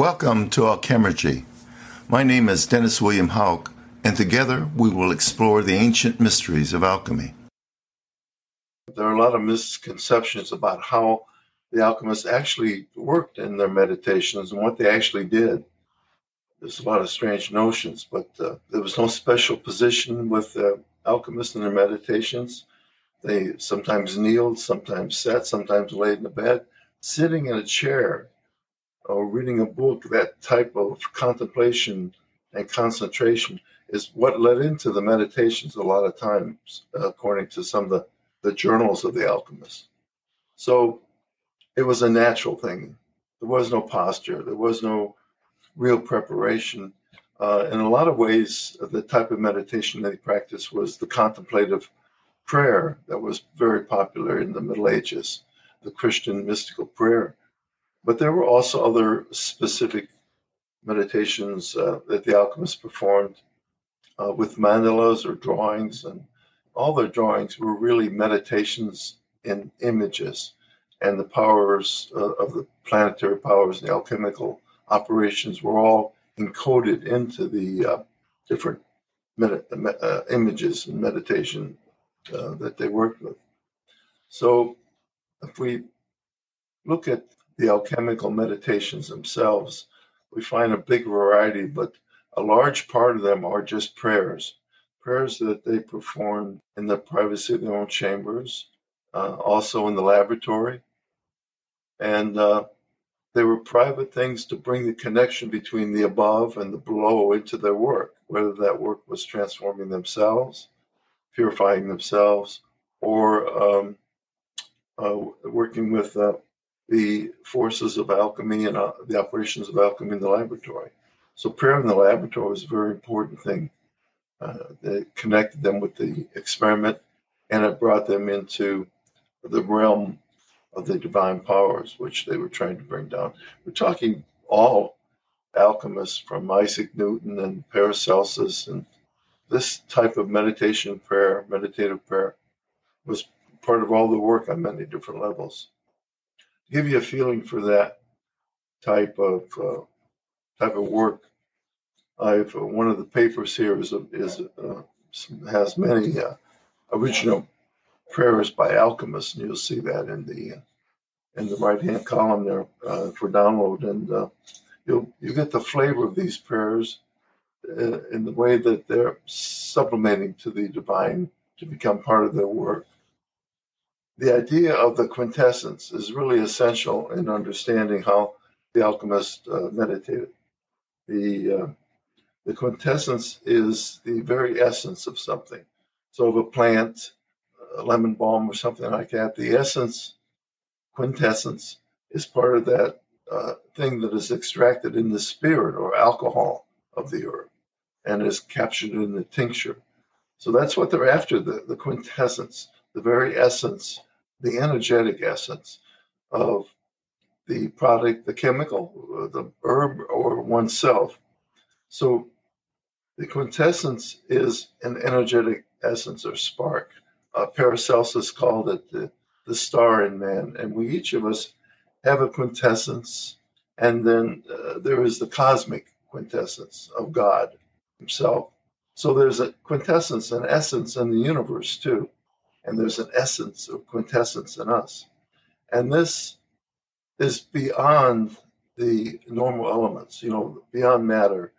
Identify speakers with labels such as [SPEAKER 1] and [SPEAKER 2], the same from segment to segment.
[SPEAKER 1] Welcome to Alchemergy. My name is Dennis William Hauck, and together we will explore the ancient mysteries of alchemy. There are a lot of misconceptions about how the alchemists actually worked in their meditations and what they actually did. There's a lot of strange notions, but uh, there was no special position with the alchemists in their meditations. They sometimes kneeled, sometimes sat, sometimes laid in a bed, sitting in a chair or reading a book. That type of contemplation and concentration is what led into the meditations a lot of times, according to some of the, the journals of the alchemists. So it was a natural thing. There was no posture, there was no real preparation. Uh, in a lot of ways, the type of meditation they practiced was the contemplative prayer that was very popular in the Middle Ages, the Christian mystical prayer. But there were also other specific meditations uh, that the alchemists performed uh, with mandalas or drawings, and all their drawings were really meditations in images. And the powers uh, of the planetary powers, and the alchemical operations were all encoded into the uh, different med- uh, images and meditation uh, that they worked with. So, if we look at the alchemical meditations themselves, we find a big variety, but a large part of them are just prayers, prayers that they perform in the privacy of their own chambers, uh, also in the laboratory. And uh, they were private things to bring the connection between the above and the below into their work, whether that work was transforming themselves, purifying themselves, or um, uh, working with uh, the forces of alchemy and uh, the operations of alchemy in the laboratory. So prayer in the laboratory was a very important thing. Uh, that connected them with the experiment, and it brought them into the realm of the divine powers, which they were trying to bring down. We're talking all alchemists from Isaac Newton and Paracelsus, and this type of meditation prayer, meditative prayer, was part of all the work on many different levels give you a feeling for that type of uh, type of work. I've uh, one of the papers here is is uh, has many uh, original prayers by alchemists, and you'll see that in the in the right hand column there uh, for download, and uh, you'll you get the flavor of these prayers in the way that they're supplementing to the divine to become part of their work the idea of the quintessence is really essential in understanding how the alchemist uh, meditated. The uh, the quintessence is the very essence of something. So, of a plant, a lemon balm, or something like that, the essence, quintessence, is part of that uh, thing that is extracted in the spirit or alcohol of the herb and is captured in the tincture. So, that's what they're after the, the quintessence, the very essence the energetic essence of the product, the chemical, the herb, or oneself. So the quintessence is an energetic essence or spark. Uh, Paracelsus called it the, the star in man, and we each of us have a quintessence, and then uh, there is the cosmic quintessence of God Himself. So there's a quintessence, an essence in the universe too and there's an essence or quintessence in us. And this is beyond the normal elements, you know, beyond matter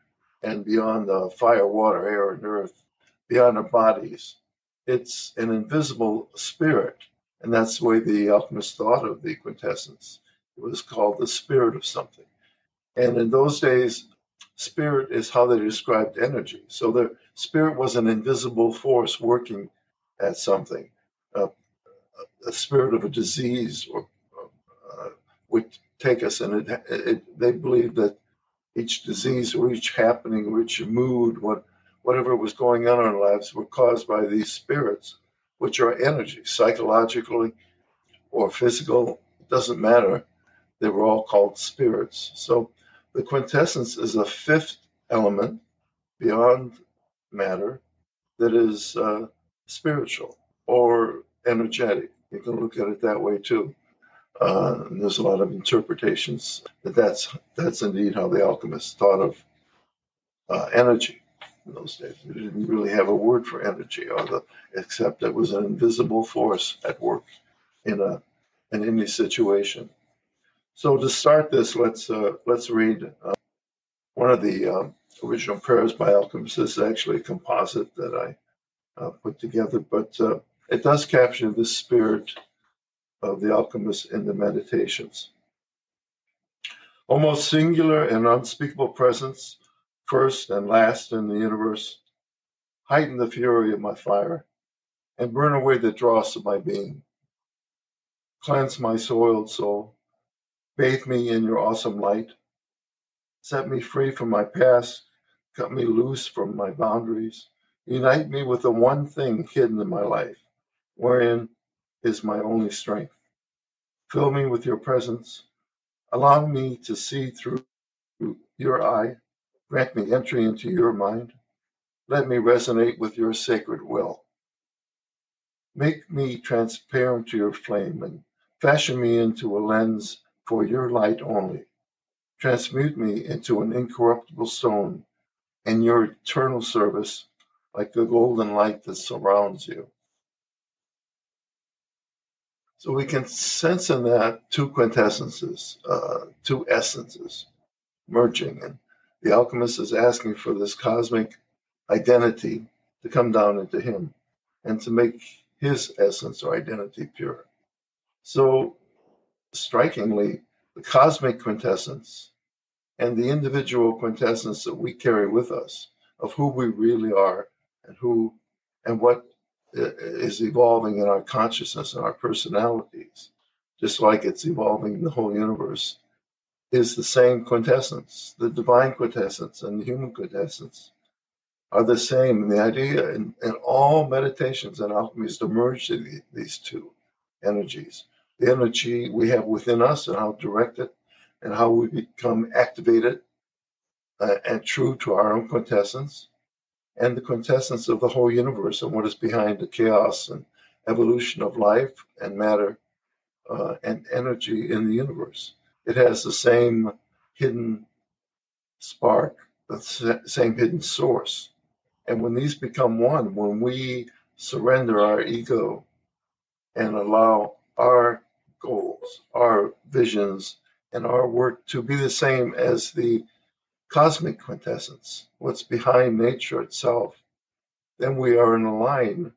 [SPEAKER 1] and beyond uh, fire, water, air, and earth, beyond our bodies. It's an invisible spirit. And that's the way the alchemists thought of the quintessence. It was called the spirit of something. And in those days, spirit is how they described energy. So the spirit was an invisible force working at something, uh, a spirit of a disease or uh, would take us, and it, it, they believed that each disease or each happening or each mood, what, whatever was going on in our lives, were caused by these spirits, which are energy, psychologically or physical, it doesn't matter. They were all called spirits. So the quintessence is a fifth element beyond matter that is uh, spiritual or energetic. You can look at it that way too. Uh, there's a lot of interpretations that that's that's indeed how the alchemists thought of uh, energy in those days. They didn't really have a word for energy, or the, except it was an invisible force at work in a in any situation. So to start this, let's uh, let's read uh, one of the um, original prayers by alchemists. This is actually a composite that I put together, but uh, it does capture the spirit of the alchemists in the meditations. Almost singular and unspeakable presence, first and last in the universe, heighten the fury of my fire and burn away the dross of my being. Cleanse my soiled soul, bathe me in your awesome light, set me free from my past, cut me loose from my boundaries, unite me with the one thing hidden in my life, wherein is my only strength. Fill me with your presence. Allow me to see through your eye. Grant me entry into your mind. Let me resonate with your sacred will. Make me transparent to your flame and fashion me into a lens for your light only. Transmute me into an incorruptible stone in your eternal service, like the golden light that surrounds you. So we can sense in that two quintessences, uh, two essences merging. And the alchemist is asking for this cosmic identity to come down into him and to make his essence or identity pure. So, strikingly, the cosmic quintessence and the individual quintessence that we carry with us of who we really are and who and what is evolving in our consciousness and our personalities, just like it's evolving in the whole universe, is the same quintessence. The divine quintessence and the human quintessence are the same. And the idea in, in all meditations and alchemy is to merge the, these two energies. The energy we have within us and how to direct it and how we become activated uh, and true to our own quintessence and the quintessence of the whole universe and what is behind the chaos and evolution of life and matter uh, and energy in the universe. It has the same hidden spark, the same hidden source. And when these become one, when we surrender our ego and allow our goals, our visions, and our work to be the same as the cosmic quintessence, what's behind nature itself, then we are in line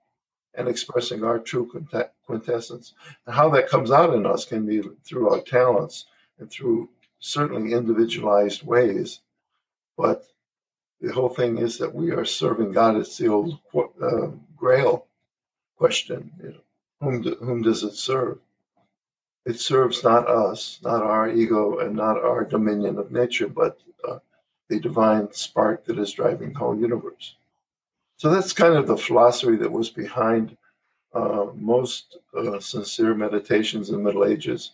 [SPEAKER 1] and expressing our true quintessence. And how that comes out in us can be through our talents and through certainly individualized ways. But the whole thing is that we are serving God. It's the old uh, Grail question: whom do, whom does it serve? It serves not us, not our ego, and not our dominion of nature, but uh, the divine spark that is driving the whole universe. So that's kind of the philosophy that was behind uh, most uh, sincere meditations in the Middle Ages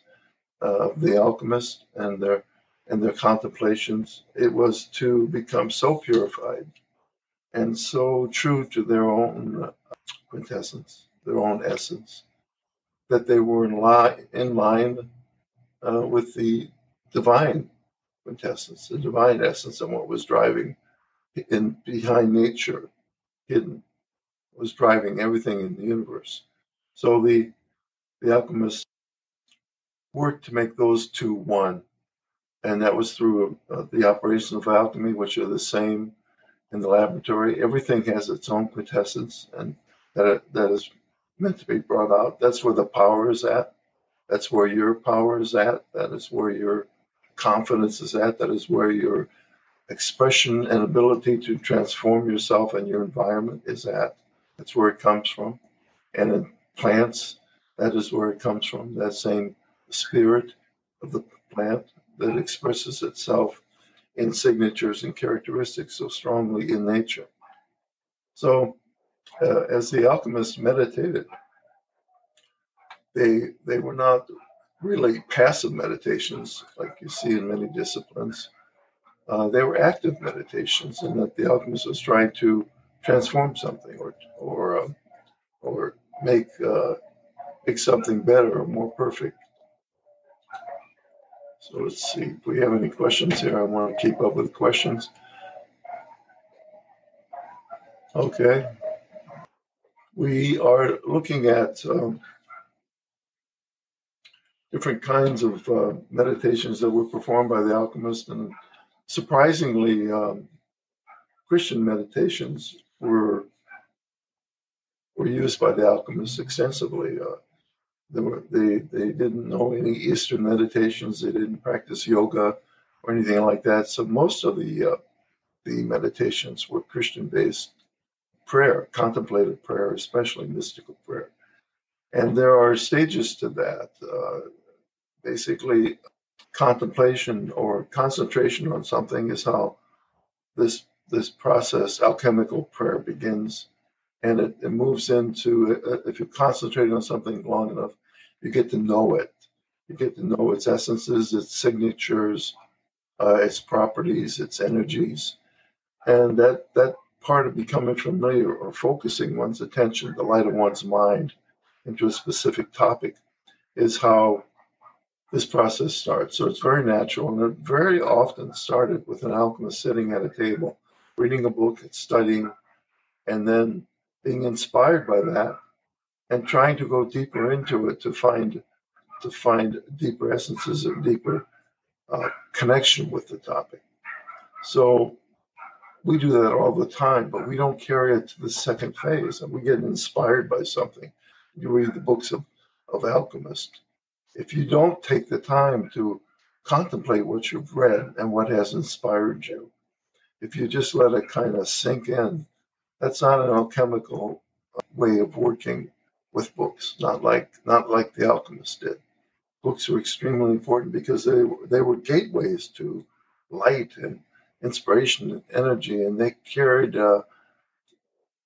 [SPEAKER 1] of uh, the alchemists and their and their contemplations. It was to become so purified and so true to their own uh, quintessence, their own essence, that they were in, line in line uh, with the divine quintessence, the divine essence, and what was driving in behind nature, hidden, was driving everything in the universe. So the the alchemists worked to make those two one, and that was through uh, the operations of alchemy, which are the same in the laboratory. Everything has its own quintessence, and that that is meant to be brought out. That's where the power is at. That's where your power is at. That is where your confidence is at. That is where your expression and ability to transform yourself and your environment is at. That's where it comes from. And in plants, that is where it comes from. That same spirit of the plant that expresses itself in signatures and characteristics so strongly in nature. So, uh, as the alchemists meditated, they they were not really passive meditations like you see in many disciplines. Uh, they were active meditations, and that the alchemist was trying to transform something or or um, or make uh, make something better or more perfect. So let's see if we have any questions here. I want to keep up with questions. Okay. We are looking at um, different kinds of uh, meditations that were performed by the alchemist, and surprisingly, um, Christian meditations were were used by the alchemists extensively. Uh, they, were, they they didn't know any Eastern meditations. They didn't practice yoga or anything like that. So most of the uh, the meditations were Christian based prayer, contemplative prayer, especially mystical prayer. And there are stages to that. Uh, basically, contemplation or concentration on something is how this this process, alchemical prayer, begins, and it, it moves into. Uh, if you concentrate on something long enough, you get to know it. You get to know its essences, its signatures, uh, its properties, its energies, and that that part of becoming familiar or focusing one's attention, the light of one's mind, into a specific topic, is how this process starts. So it's very natural, and it very often started with an alchemist sitting at a table, reading a book, studying, and then being inspired by that, and trying to go deeper into it to find to find deeper essences and deeper uh, connection with the topic. So we do that all the time, but we don't carry it to the second phase. And we get inspired by something. You read the books of, of alchemists. If you don't take the time to contemplate what you've read and what has inspired you, if you just let it kind of sink in, that's not an alchemical way of working with books. Not like not like the alchemists did. Books are extremely important because they they were gateways to light and inspiration and energy, and they carried uh,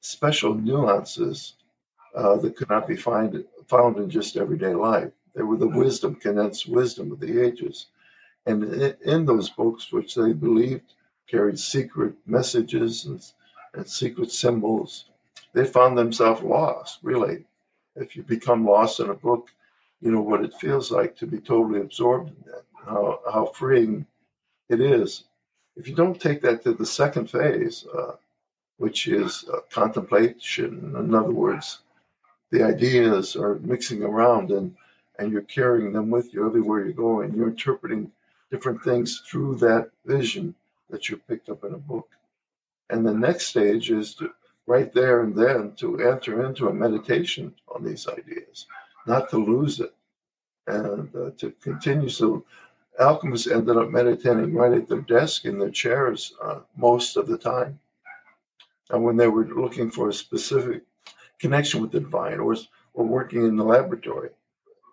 [SPEAKER 1] special nuances uh, that could not be find, found in just everyday life. They were the wisdom, condensed wisdom of the ages. And in, those books, which they believed carried secret messages and, and secret symbols, they found themselves lost, really. If you become lost in a book, you know what it feels like to be totally absorbed in that, how, how freeing it is if you don't take that to the second phase, uh, which is uh, contemplation, in other words, the ideas are mixing around and, and you're carrying them with you everywhere you go, and you're interpreting different things through that vision that you picked up in a book. And the next stage is to right there and then to enter into a meditation on these ideas, not to lose it, and uh, to continue. So alchemists ended up meditating right at their desk in their chairs uh, most of the time. And when they were looking for a specific connection with the divine or, or working in the laboratory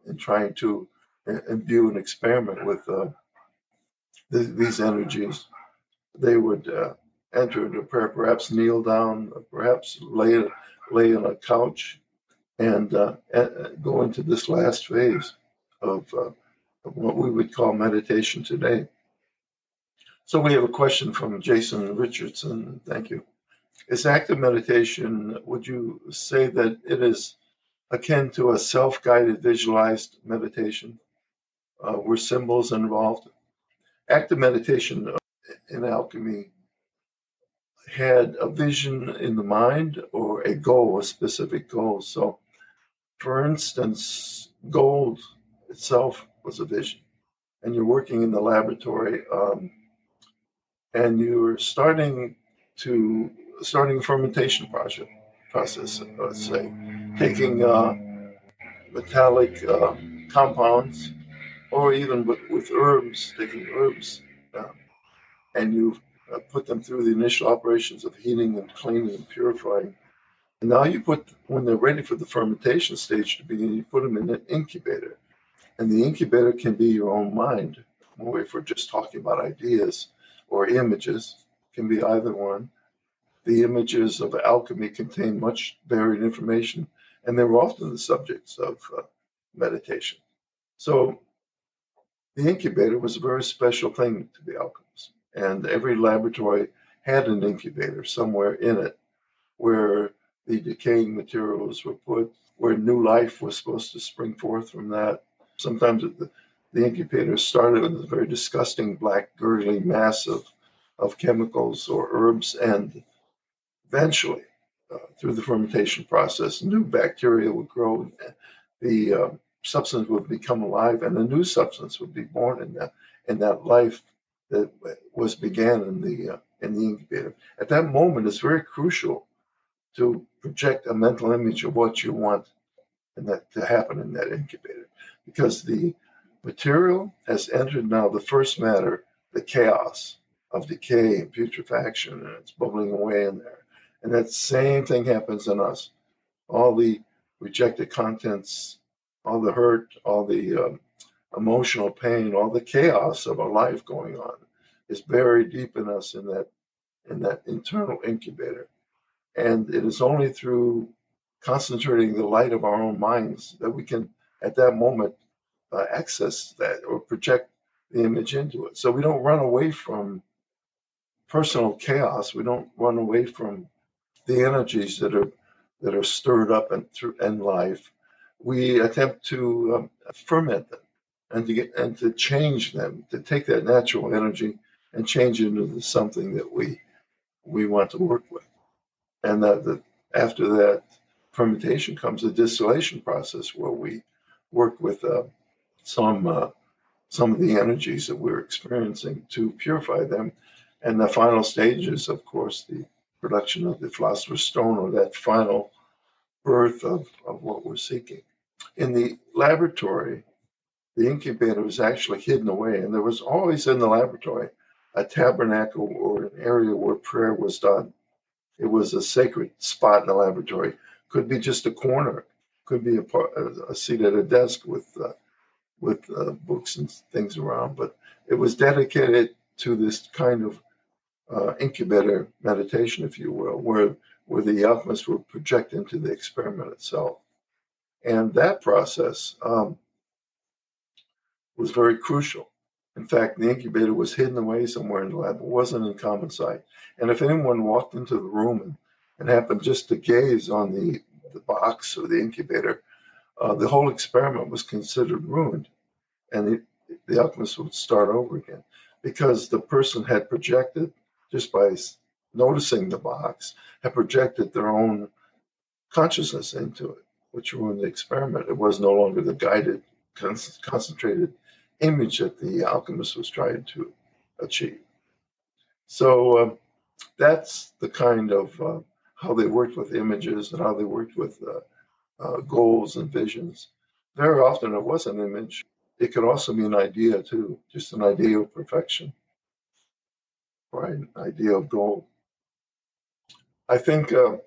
[SPEAKER 1] and trying to imbue an experiment with uh, th- these energies, they would uh, enter into prayer, perhaps kneel down, perhaps lay, lay on a couch, and, uh, go into this last phase of uh, of what we would call meditation today. So we have a question from Jason Richardson. Thank you. Is active meditation, would you say that it is akin to a self guided visualized meditation uh, where symbols involved? Active meditation in alchemy had a vision in the mind or a goal, a specific goal. So, for instance, gold itself was a vision, and you're working in the laboratory, um, and you're starting to starting a fermentation project process. Let's say taking uh, metallic uh, compounds, or even with, with, herbs, taking herbs, uh, and you uh, put them through the initial operations of heating and cleaning and purifying. And now you put, when they're ready for the fermentation stage to begin, you put them in an incubator. And the incubator can be your own mind, or if we're just talking about ideas or images, can be either one. The images of alchemy contain much varied information, and they were often the subjects of uh, meditation. So the incubator was a very special thing to the alchemists, and every laboratory had an incubator somewhere in it where the decaying materials were put, where new life was supposed to spring forth from that, sometimes the, the incubator started with a very disgusting black gurgly mass of, of chemicals or herbs, and eventually, through the fermentation process, new bacteria would grow. The uh, substance would become alive, and a new substance would be born in that in that life that was began in the uh, in the incubator. At that moment, it's very crucial to project a mental image of what you want and that to happen in that incubator, because the material has entered now the first matter, the chaos of decay and putrefaction, and it's bubbling away in there. And that same thing happens in us. All the rejected contents, all the hurt, all the um, emotional pain, all the chaos of our life going on is buried deep in us in that in that internal incubator. And it is only through concentrating the light of our own minds that we can, at that moment, uh, access that or project the image into it. So we don't run away from personal chaos. We don't run away from the energies that are that are stirred up and through in life. We attempt to um, ferment them and to get and to change them, to take that natural energy and change it into something that we we want to work with. And that, that after that fermentation comes a distillation process where we work with uh, some uh, some of the energies that we're experiencing to purify them. And the final stage is, of course, the production of the philosopher's stone or that final birth of, of what we're seeking. In the laboratory, the incubator was actually hidden away, and there was always in the laboratory a tabernacle or an area where prayer was done. It was a sacred spot in the laboratory. Could be just a corner. Could be a, part, a seat at a desk with uh, with uh, books and things around. But it was dedicated to this kind of uh, incubator meditation, if you will, where where the alchemists would project into the experiment itself. And that process um, was very crucial in fact, the incubator was hidden away somewhere in the lab. It wasn't in common sight. And if anyone walked into the room and, and happened just to gaze on the, the box or the incubator, uh, the whole experiment was considered ruined. And the, the alchemist would start over again because the person had projected, just by noticing the box, had projected their own consciousness into it, which ruined the experiment. It was no longer the guided, concentrated image that the alchemist was trying to achieve. So uh, that's the kind of uh, how they worked with images and how they worked with uh, uh, goals and visions. Very often it was an image. It could also be an idea too, just an idea of perfection, right? Idea of goal. I think uh,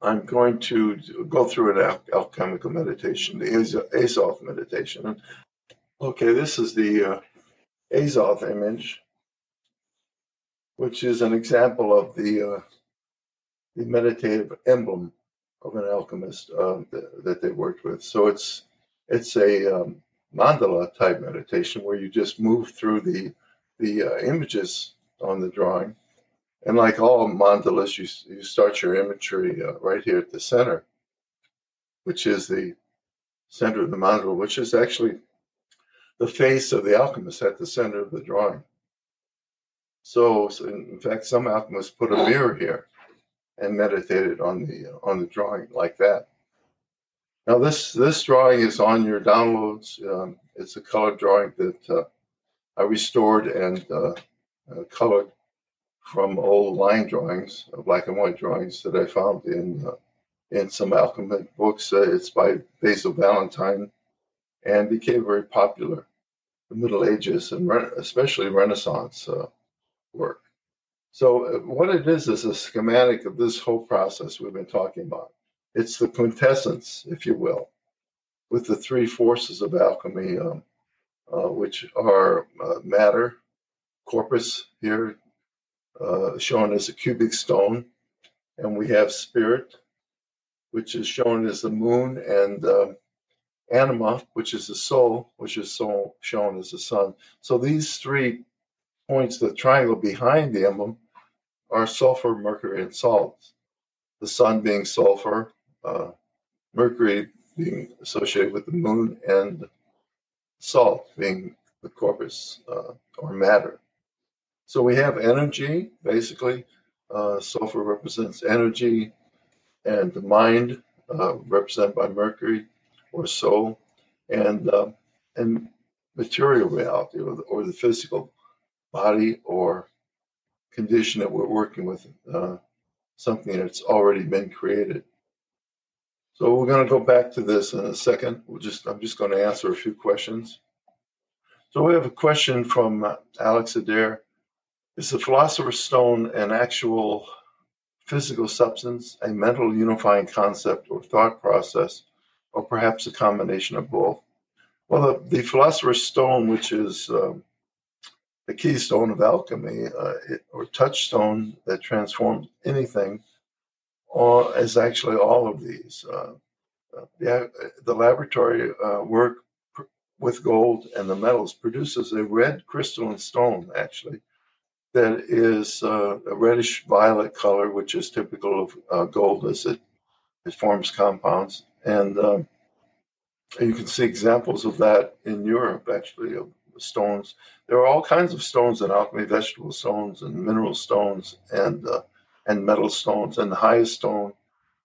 [SPEAKER 1] I'm going to go through an al- alchemical meditation, the Azoth meditation. Okay, this is the uh, Azoth image, which is an example of the uh, the meditative emblem of an alchemist uh, that, that, they worked with. So it's it's a um, mandala type meditation where you just move through the the uh, images on the drawing, and like all mandalas, you you start your imagery uh, right here at the center, which is the center of the mandala, which is actually the face of the alchemist at the center of the drawing. So, so in fact, some alchemists put a mirror here and meditated on the on the drawing like that. Now, this this drawing is on your downloads. Um, it's a color drawing that uh, I restored and uh, uh, colored from old line drawings, uh, black and white drawings that I found in in some alchemy books. It's by Basil Valentine and became very popular the Middle Ages and especially Renaissance work. So, what it is is a schematic of this whole process we've been talking about. It's the quintessence, if you will, with the three forces of alchemy, um, uh, which are uh, matter, corpus here, uh, shown as a cubic stone, and we have spirit, which is shown as the moon and um, anima, which is the soul, which is so shown as the sun. So these three points, the triangle behind the emblem, are sulfur, mercury, and salt. The sun being sulfur, uh, mercury being associated with the moon, and salt being the corpus uh, or matter. So we have energy, basically. Uh, sulfur represents energy, and the mind, uh, represented by Mercury or soul, and uh, and material reality or the, or the physical body or condition that we're working with, uh, something that's already been created. So we're going to go back to this in a second. We'll just I'm just going to answer a few questions. So we have a question from uh, Alex Adair. Is the philosopher's stone an actual physical substance, a mental unifying concept or thought process, or perhaps a combination of both? Well, the, the philosopher's stone, which is um, the keystone of alchemy, uh, it, or touchstone that transforms anything, or is actually all of these. Uh, uh the, the laboratory uh, work with gold and the metals produces a red crystalline stone, actually, that is uh, a reddish violet color, which is typical of uh, gold as it, it forms compounds. And um, you can see examples of that in Europe, actually, of stones. There are all kinds of stones in alchemy, vegetable stones and mineral stones and uh, and metal stones. And the highest stone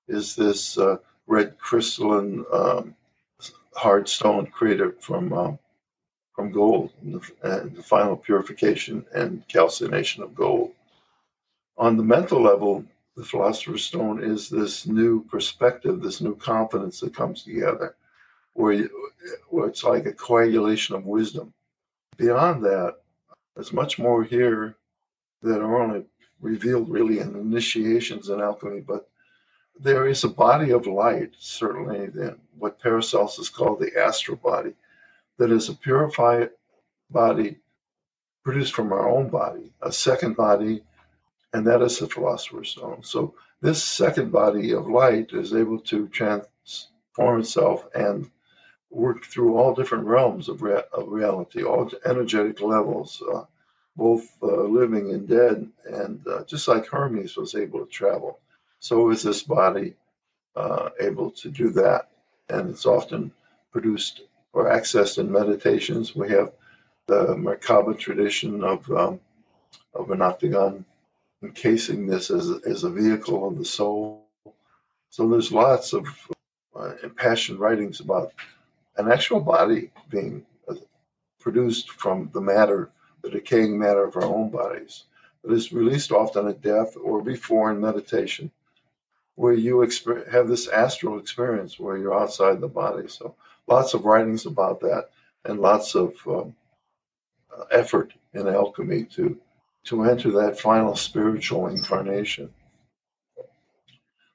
[SPEAKER 1] is this uh, red crystalline um, hard stone created from um, from gold and the, and the, final purification and calcination of gold. On the mental level, the philosopher's stone is this new perspective, this new confidence that comes together, where, you, where it's like a coagulation of wisdom. Beyond that, there's much more here that are only revealed really in initiations in alchemy, but there is a body of light, certainly in what Paracelsus called the astral body, that is a purified body produced from our own body, a second body, and that is the philosopher's stone. So this second body of light is able to transform itself and work through all different realms of, of reality, all energetic levels, uh, both uh, living and dead, and uh, just like Hermes was able to travel so is this body uh, able to do that? And it's often produced or accessed in meditations. We have the Merkaba tradition of um, of an octagon encasing this as, as a vehicle of the soul. So there's lots of uh, impassioned writings about an actual body being uh, produced from the matter, the decaying matter of our own bodies, but is released often at death or before in meditation where you have this astral experience where you're outside the body. So lots of writings about that, and lots of um, effort in alchemy to to enter that final spiritual incarnation.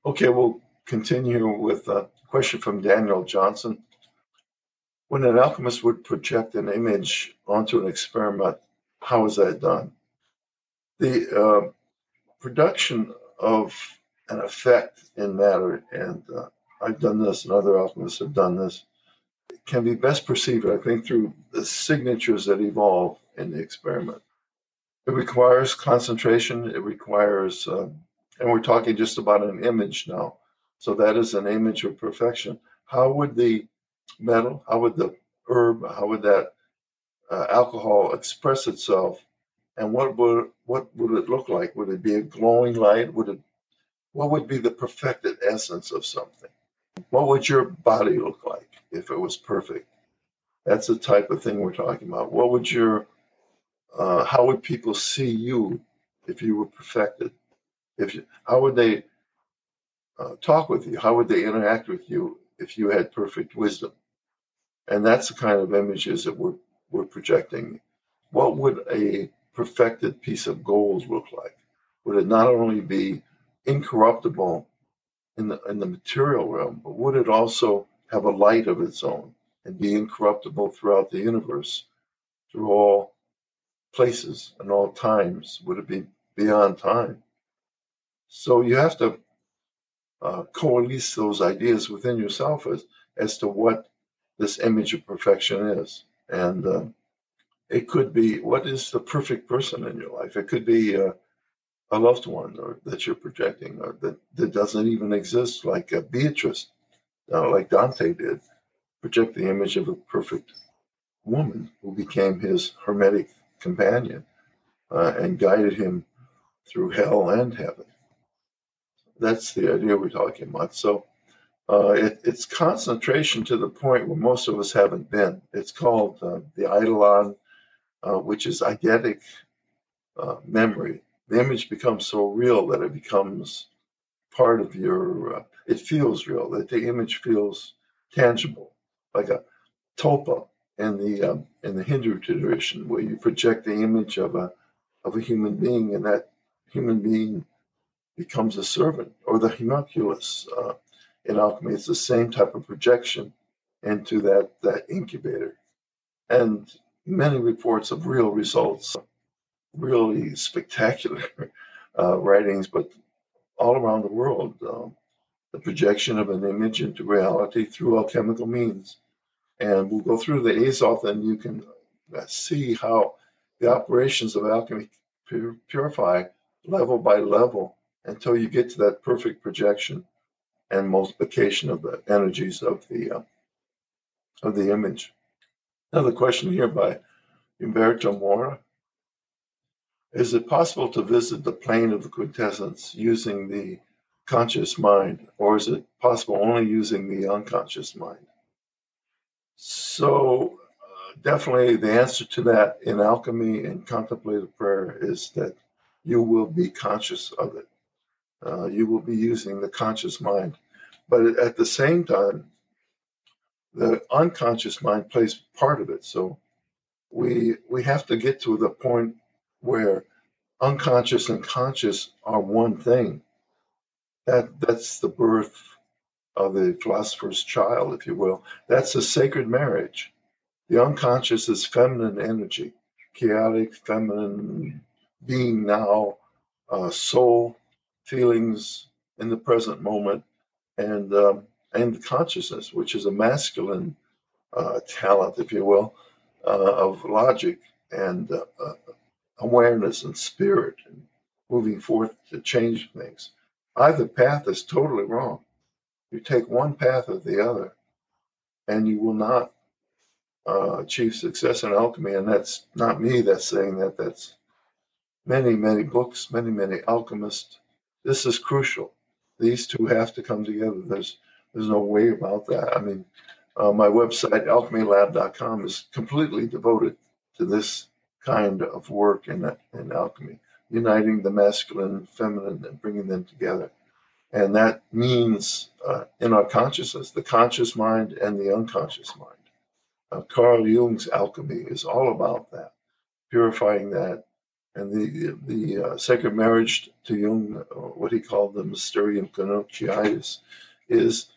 [SPEAKER 1] Okay, we'll continue with a question from Daniel Johnson. When an alchemist would project an image onto an experiment, how is that done? The uh, production of an effect in matter, and uh, I've done this, and other alchemists have done this, can be best perceived, I think, through the signatures that evolve in the experiment. It requires concentration, it requires, uh, and we're talking just about an image now. So that is an image of perfection. How would the metal, how would the herb, how would that uh, alcohol express itself? And what would what would it look like? Would it be a glowing light? Would it what would be the perfected essence of something? What would your body look like if it was perfect? That's the type of thing we're talking about. What would your, uh, how would people see you if you were perfected? If you, how would they uh, talk with you? How would they interact with you if you had perfect wisdom? And that's the kind of images that we're, we're projecting. What would a perfected piece of gold look like? Would it not only be incorruptible in the in the material realm, but would it also have a light of its own and be incorruptible throughout the universe, through all places and all times? Would it be beyond time? So you have to uh, coalesce those ideas within yourself as as to what this image of perfection is, and uh, it could be what is the perfect person in your life. It could be uh, a loved one or that you're projecting or that, that doesn't even exist, like uh, Beatrice, uh, like Dante did, project the image of a perfect woman who became his hermetic companion uh, and guided him through hell and heaven. That's the idea we're talking about. So uh, it, it's concentration to the point where most of us haven't been. It's called uh, the eidolon, uh, which is eidetic uh, memory. The image becomes so real that it becomes part of your, uh, it feels real, that the image feels tangible, like a tulpa in the um, in the Hindu tradition, where you project the image of a of a human being, and that human being becomes a servant, or the homunculus in alchemy. It's the same type of projection into that that incubator, and many reports of real results, really spectacular uh, writings, but all around the world. Um, the projection of an image into reality through alchemical means. And we'll go through the Azoth, and you can uh, see how the operations of alchemy purify level by level until you get to that perfect projection and multiplication of the energies of the uh, of the image. Another question here by Umberto Mora. Is it possible to visit the plane of the quintessence using the conscious mind, or is it possible only using the unconscious mind? So, uh, definitely the answer to that in alchemy and contemplative prayer is that you will be conscious of it. Uh, you will be using the conscious mind. But at the same time, the unconscious mind plays part of it. So we we have to get to the point where unconscious and conscious are one thing. That that's the birth of the philosopher's child, if you will. That's a sacred marriage. The unconscious is feminine energy, chaotic, feminine being now, uh, soul, feelings in the present moment, and um, and consciousness, which is a masculine uh, talent, if you will, uh, of logic and uh, uh, awareness and spirit and moving forth to change things. Either path is totally wrong. You take one path or the other, and you will not uh, achieve success in alchemy. And that's not me that's saying that. That's many, many books, many, many alchemists. This is crucial. These two have to come together. There's there's no way about that. I mean, uh, my website alchemylab.com is completely devoted to this kind of work in in alchemy, uniting the masculine and feminine and bringing them together. And that means uh, in our consciousness, the conscious mind and the unconscious mind. Uh, Carl Jung's alchemy is all about that, purifying that. And the the uh, sacred marriage to Jung, uh, what he called the mysterium coniunctionis, is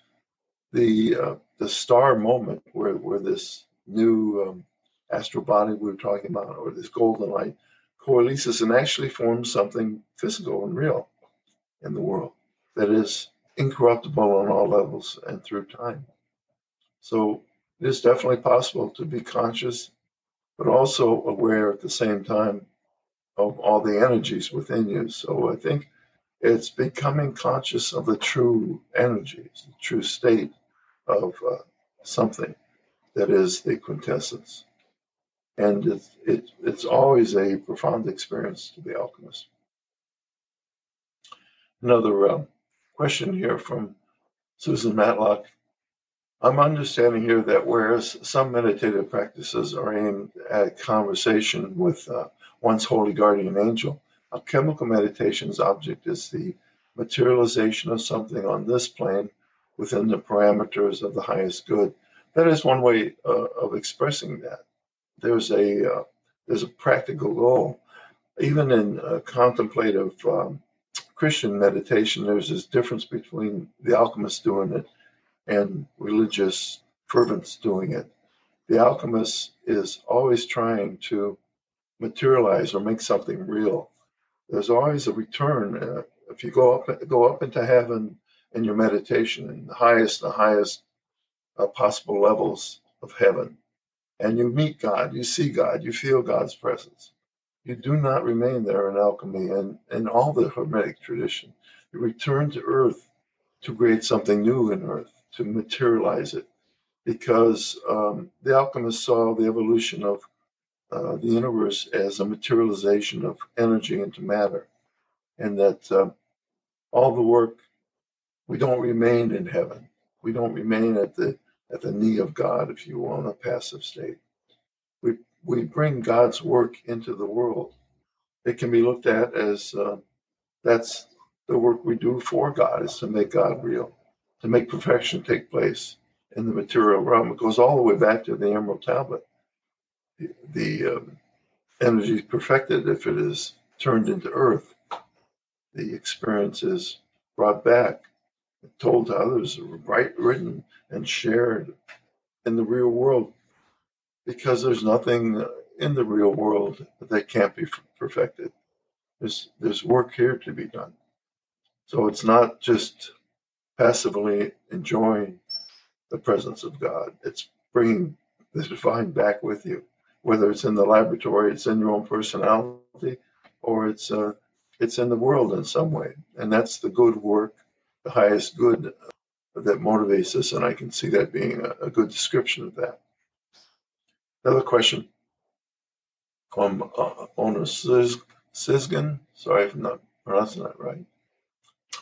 [SPEAKER 1] the uh, the star moment where where this new um, astral body we were talking about, or this golden light, coalesces and actually forms something physical and real in the world that is incorruptible on all levels and through time. So it is definitely possible to be conscious, but also aware at the same time of all the energies within you. So I think it's becoming conscious of the true energies, the true state of uh, something that is the quintessence. And it's, it, it's always a profound experience to be alchemist. Another um, question here from Susan Matlock. I'm understanding here that whereas some meditative practices are aimed at conversation with uh, one's holy guardian angel, alchemical meditation's object is the materialization of something on this plane within the parameters of the highest good. That is one way uh, of expressing that. There's a uh, there's a practical goal, even in uh, contemplative um, Christian meditation, there's this difference between the alchemist doing it and religious fervents doing it. The alchemist is always trying to materialize or make something real. There's always a return. Uh, if you go up, go up into heaven in your meditation, in the highest, the highest uh, possible levels of heaven, and you meet God, you see God, you feel God's presence. You do not remain there in alchemy and in all the Hermetic tradition. You return to earth to create something new in earth, to materialize it, because um, the alchemists saw the evolution of uh, the universe as a materialization of energy into matter, and that uh, all the work we don't remain in heaven, we don't remain at the at the knee of God, if you will, in a passive state. We we bring God's work into the world. It can be looked at as uh, that's the work we do for God is to make God real, to make perfection take place in the material realm. It goes all the way back to the Emerald Tablet. The, um, energy is perfected if it is turned into earth. The experience is brought back, told to others, write, written, and shared in the real world because there's nothing in the real world that can't be perfected. There's, there's work here to be done. So it's not just passively enjoying the presence of God. It's bringing the divine back with you, whether it's in the laboratory, it's in your own personality, or it's uh, it's in the world in some way. And that's the good work, the highest good that motivates us. And I can see that being a, a good description of that. Another question from uh, Anura Sisgan. Sorry if I'm not pronouncing that right.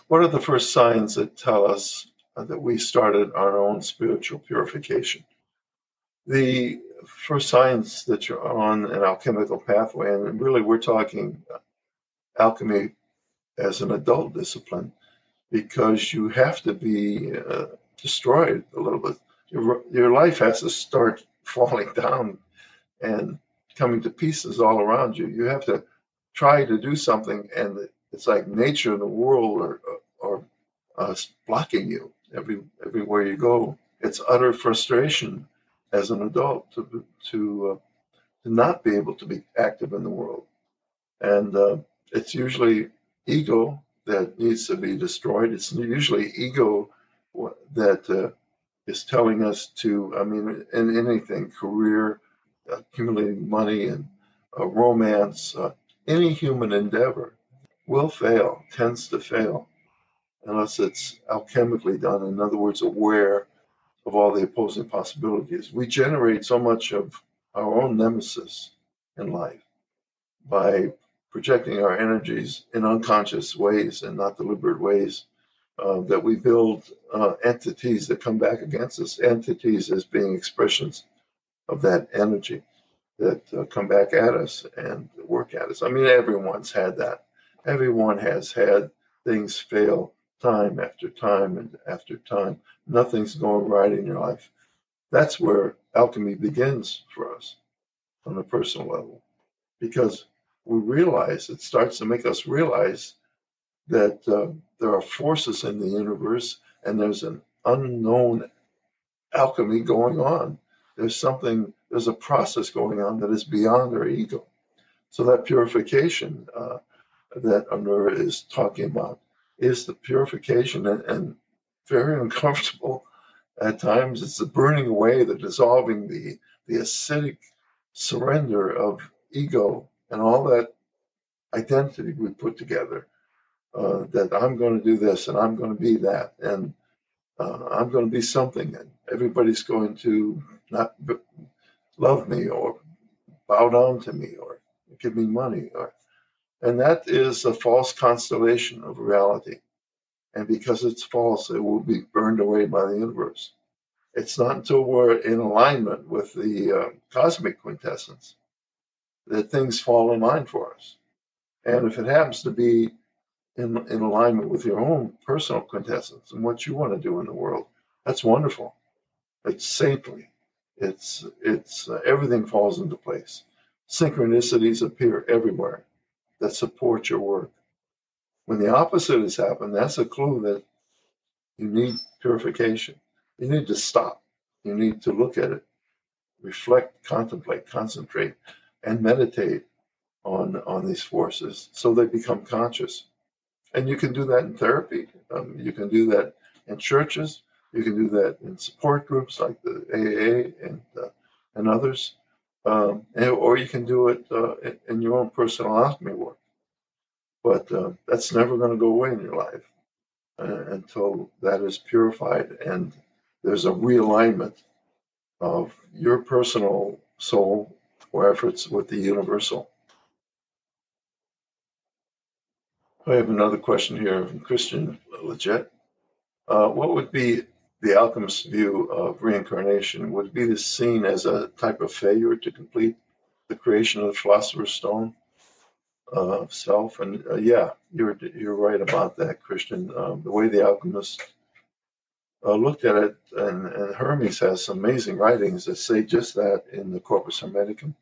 [SPEAKER 1] What are the first signs that tell us uh, that we started our own spiritual purification. The first signs that you're on an alchemical pathway, and really we're talking alchemy as an adult discipline, because you have to be uh, destroyed a little bit. Your, your life has to start falling down and coming to pieces all around you. You have to try to do something, and it's like nature and the world are, are, are uh, blocking you every everywhere you go. It's utter frustration as an adult to to, uh, to not be able to be active in the world, and uh, it's usually ego that needs to be destroyed. It's usually ego that uh, is telling us to. I mean, in anything, career, accumulating money, and uh, romance, uh, any human endeavor will fail, tends to fail unless it's alchemically done, in other words, aware of all the opposing possibilities. We generate so much of our own nemesis in life by projecting our energies in unconscious ways and not deliberate ways. Uh, that we build uh, entities that come back against us, entities as being expressions of that energy that uh, come back at us and work at us. I mean, everyone's had that. Everyone has had things fail time after time and after time. Nothing's going right in your life. That's where alchemy begins for us on a personal level because we realize it starts to make us realize that uh, there are forces in the universe and there's an unknown alchemy going on. There's something, there's a process going on that is beyond our ego. So that purification uh, that Anura is talking about is the purification and, and very uncomfortable at times. It's the burning away, the dissolving, the the acidic surrender of ego and all that identity we put together. Uh, that I'm going to do this and I'm going to be that and uh, I'm going to be something and everybody's going to not love me or bow down to me or give me money or and that is a false constellation of reality. And because it's false, it will be burned away by the universe. It's not until we're in alignment with the uh, cosmic quintessence that things fall in line for us. And if it happens to be in, in alignment with your own personal quintessence and what you want to do in the world, that's wonderful. It's saintly. It's it's uh, everything falls into place. Synchronicities appear everywhere that support your work. When the opposite has happened, that's a clue that you need purification. You need to stop. You need to look at it, reflect, contemplate, concentrate, and meditate on, on these forces so they become conscious. And you can do that in therapy. Um, you can do that in churches. You can do that in support groups like the AA and uh, and others um, and, or you can do it uh, in, your own personal alchemy work. But uh, that's never going to go away in your life uh, until that is purified and there's a realignment of your personal soul or efforts with the universal. I have another question here from Christian Leggett. Uh, what would be the alchemist's view of reincarnation? Would be seen as a type of failure to complete the creation of the philosopher's stone uh, self? And uh, yeah, you're you're right about that, Christian. Um, the way the alchemist uh, looked at it, and, and Hermes has some amazing writings that say just that in the Corpus Hermeticum.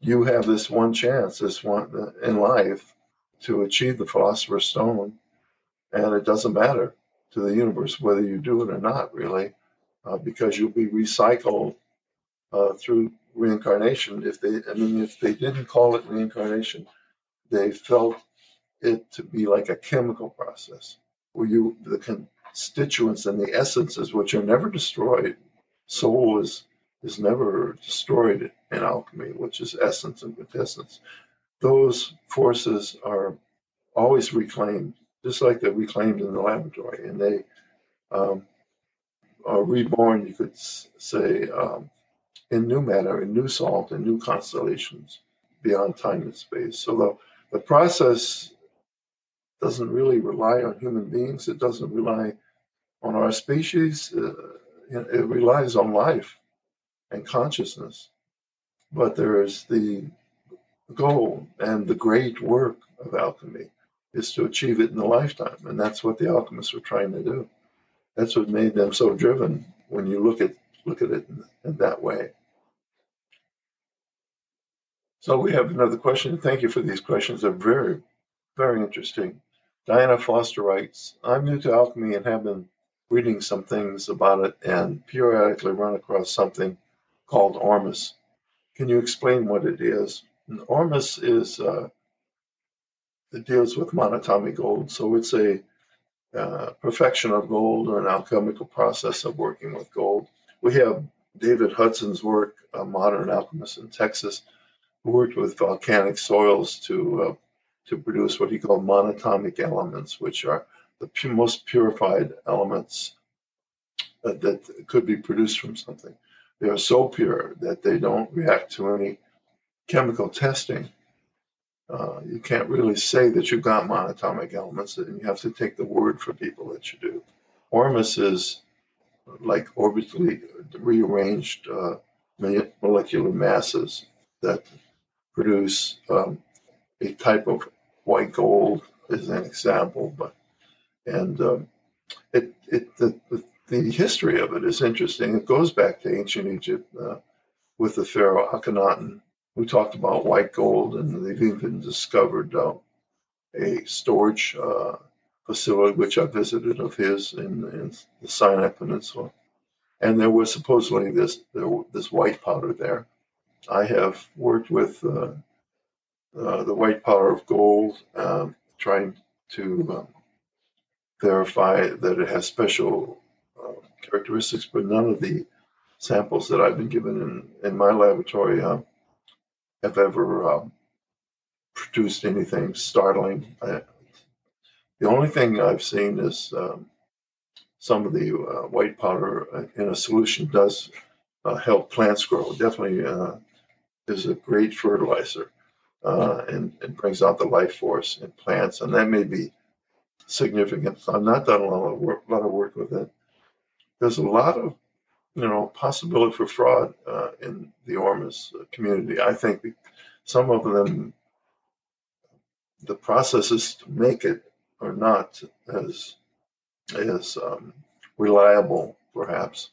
[SPEAKER 1] You have this one chance, this one uh, in life, to achieve the Philosopher's Stone, and it doesn't matter to the universe whether you do it or not, really, uh, because you'll be recycled uh, through reincarnation. If they, I mean, if they didn't call it reincarnation, they felt it to be like a chemical process where you the constituents and the essences which are never destroyed. Soul is is never destroyed in alchemy, which is essence and quintessence. Those forces are always reclaimed, just like they're reclaimed in the laboratory, and they um, are reborn. You could say um, in new matter, in new salt, in new constellations beyond time and space. So the the process doesn't really rely on human beings. It doesn't rely on our species, uh, it relies on life and consciousness. But there is the goal and the great work of alchemy is to achieve it in a lifetime. And that's what the alchemists were trying to do. That's what made them so driven when you look at look at it in, in that way. So we have another question. Thank you for these questions. They're very, very interesting. Diana Foster writes, I'm new to alchemy and have been reading some things about it and periodically run across something called Ormus. Can you explain what it is? And Ormus is uh, it deals with monatomic gold, so it's a uh, perfection of gold or an alchemical process of working with gold. We have David Hudson's work, a modern alchemist in Texas, who worked with volcanic soils to uh, to produce what he called monatomic elements, which are the most purified elements uh, that could be produced from something. They are so pure that they don't react to any chemical testing. Uh, you can't really say that you've got monatomic elements, and you have to take the word for people that you do. Ormus is like orbitally rearranged uh, molecular masses that produce um, a type of white gold, as an example, but and um, it, it the, the, the history of it is interesting. It goes back to ancient Egypt uh, with the pharaoh Akhenaten, who talked about white gold, and they've even discovered uh, a storage uh, facility which I visited of his in, in, the Sinai Peninsula, and there was supposedly this this white powder there. I have worked with uh, uh, the white powder of gold, um, trying to um, verify that it has special uh, characteristics, but none of the samples that I've been given in, in my laboratory uh, have ever um, produced anything startling. I, the only thing I've seen is um, some of the uh, white powder in a solution does uh, help plants grow. Definitely uh, is a great fertilizer uh, and, and brings out the life force in plants, and that may be significant. I've not done a lot of work, lot of work with it. There's a lot of, you know, possibility for fraud uh, in the Ormus community. I think some of them, the processes to make it are not as as um, reliable, perhaps,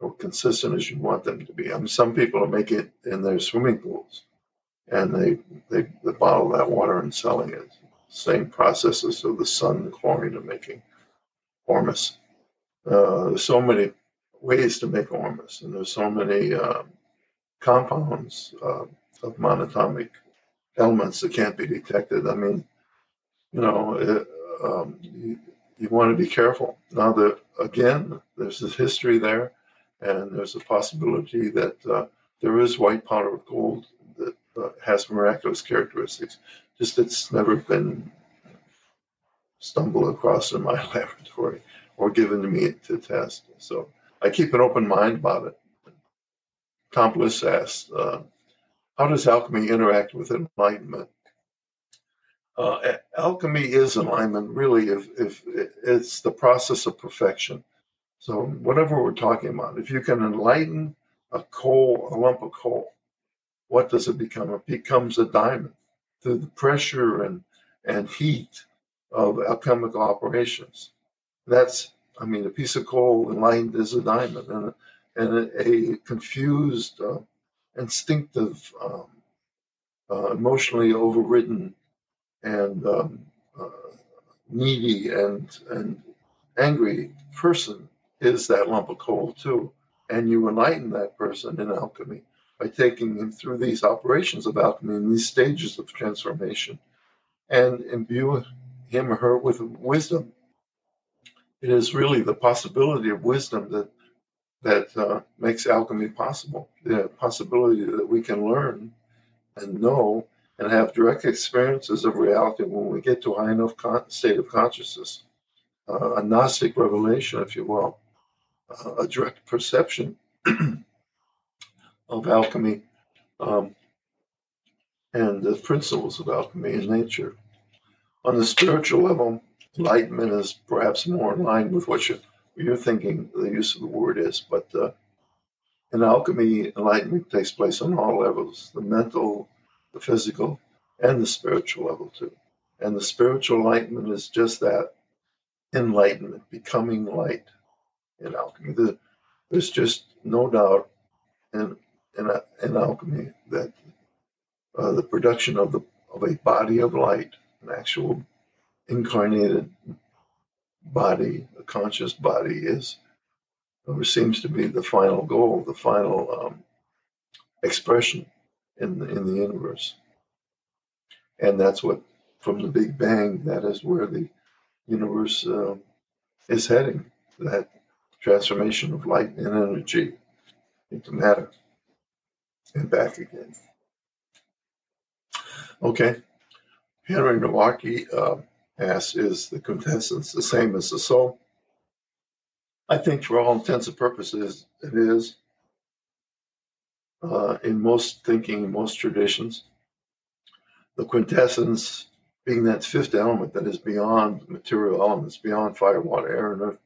[SPEAKER 1] or consistent as you want them to be. I mean, some people make it in their swimming pools, and they they, they bottle that water and selling it same processes of the sun, the chlorine of making ormus. Uh, so many ways to make ormus, and there's so many um, compounds uh, of monatomic elements that can't be detected. I mean, you know, it, um, you, you want to be careful. Now that again, there's this history there, and there's a possibility that uh, there is white powder of gold that uh, has miraculous characteristics just it's never been stumbled across in my laboratory or given to me to test. So I keep an open mind about it. Tom Bliss asked, uh, how does alchemy interact with enlightenment? Uh, alchemy is enlightenment, really, if, if it's the process of perfection. So, whatever we're talking about, if you can enlighten a coal, a lump of coal, what does it become? It becomes a diamond through the pressure and, and heat of alchemical operations. That's, I mean, a piece of coal enlightened is a diamond, and, and a, a confused, uh, instinctive, um, uh, emotionally overridden, and um, uh, needy and and angry person is that lump of coal too. And you enlighten that person in alchemy by taking him through these operations of alchemy and these stages of transformation and imbue him or her with wisdom. It is really the possibility of wisdom that that uh, makes alchemy possible. The possibility that we can learn and know and have direct experiences of reality when we get to a high enough con- state of consciousness, uh, a Gnostic revelation, if you will, uh, a direct perception of alchemy um, and the principles of alchemy in nature. On the spiritual level, enlightenment is perhaps more in line with what you, you're thinking the use of the word is, but uh, in alchemy, enlightenment takes place on all levels the mental, the physical, and the spiritual level too. And the spiritual enlightenment is just that enlightenment, becoming light in alchemy. The, there's just no doubt in in, in alchemy that uh, the production of the of a body of light, an actual incarnated body, a conscious body, is or seems to be the final goal, the final um, expression in the, in the universe. And that's what, from the Big Bang, that is where the universe uh, is heading. That transformation of light and energy into matter and back again. Okay. Henry Nowacki uh, asks, is the quintessence the same as the soul? I think for all intents and purposes, it is. Uh, in most thinking, most traditions, the quintessence being that fifth element that is beyond material elements, beyond fire, water, air, and earth,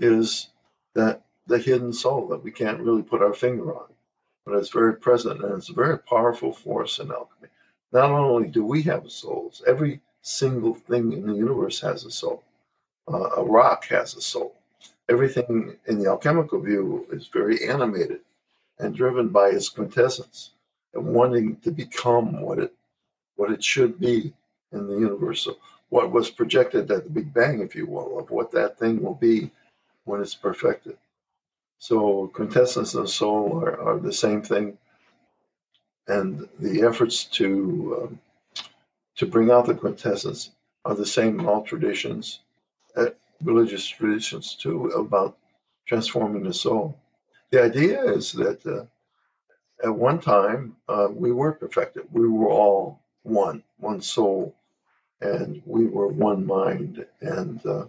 [SPEAKER 1] is that the hidden soul that we can't really put our finger on but it's very present and it's a very powerful force in alchemy. Not only do we have souls, every single thing in the universe has a soul. Uh, a rock has a soul. Everything in the alchemical view is very animated and driven by its quintessence and wanting to become what it what it should be in the universe. So what was projected at the Big Bang, if you will, of what that thing will be when it's perfected. So quintessence and soul are, are the same thing, and the efforts to um, to bring out the quintessence are the same in all traditions, religious traditions too, about transforming the soul. The idea is that uh, at one time uh, we were perfected. We were all one, one soul, and we were one mind, and uh,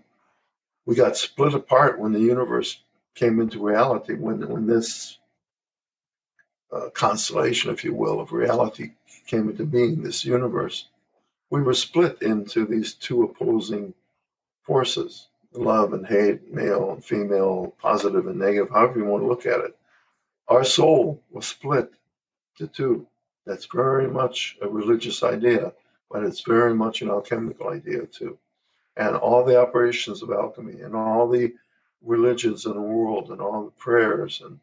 [SPEAKER 1] we got split apart when the universe came into reality when when this uh, constellation, if you will, of reality came into being, this universe, we were split into these two opposing forces love and hate, male and female, positive and negative, however you want to look at it. Our soul was split to two. That's very much a religious idea, but it's very much an alchemical idea too. And all the operations of alchemy and all the religions in the world and all the prayers and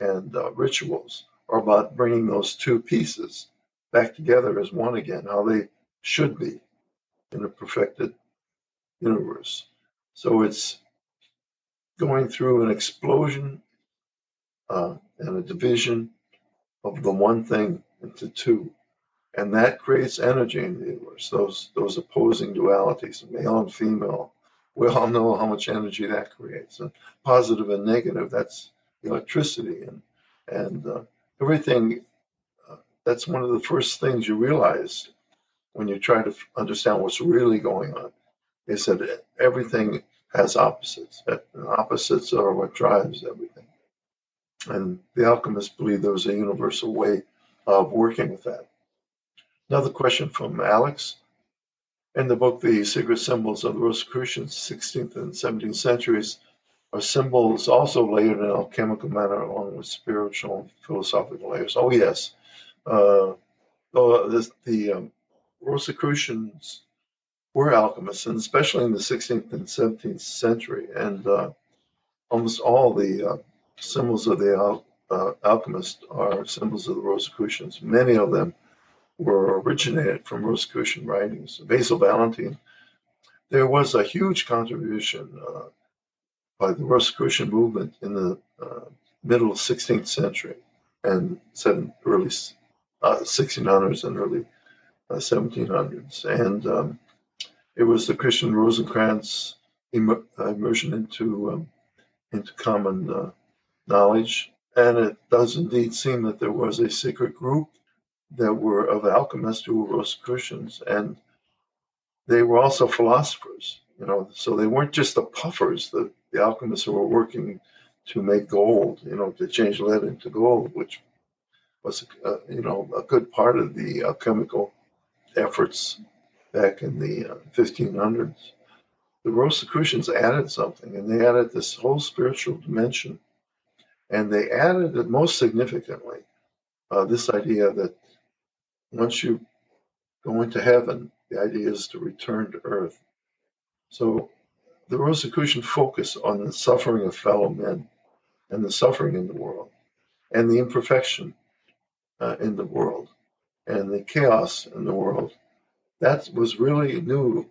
[SPEAKER 1] and uh, rituals are about bringing those two pieces back together as one again, how they should be in a perfected universe. So it's going through an explosion uh, and a division of the one thing into two. And that creates energy in the universe, those those opposing dualities, male and female, we all know how much energy that creates and positive and negative that's electricity and and uh, everything uh, that's one of the first things you realize when you try to understand what's really going on is that everything has opposites and opposites are what drives everything And the alchemists believed there was a universal way of working with that. Another question from Alex. In the book, The Secret Symbols of the Rosicrucians, 16th and 17th centuries, are symbols also layered in alchemical manner along with spiritual and philosophical layers. Oh, yes. Uh, the, the um, Rosicrucians were alchemists, and especially in the 16th and 17th century. And uh, almost all the uh, symbols of the al- uh, alchemist are symbols of the Rosicrucians. Many of them were originated from Rosicrucian writings. Basil Valentine, there was a huge contribution uh, by the Rosicrucian movement in the uh, middle 16th century and seven, early 1600s uh, and early 1700s. Uh, and um, it was the Christian Rosencrantz immersion into um, into common uh, knowledge. And it does indeed seem that there was a secret group that were of alchemists who were Rosicrucians, and they were also philosophers. You know, so they weren't just the puffers, the, the alchemists who were working to make gold, you know, to change lead into gold, which was, uh, you know, a good part of the alchemical efforts back in the uh, 1500s. The Rosicrucians added something, and they added this whole spiritual dimension. And they added it most significantly uh, this idea that once you go into heaven, the idea is to return to earth. So the Rosicrucian focus on the suffering of fellow men and the suffering in the world and the imperfection uh, in the world and the chaos in the world. That was really new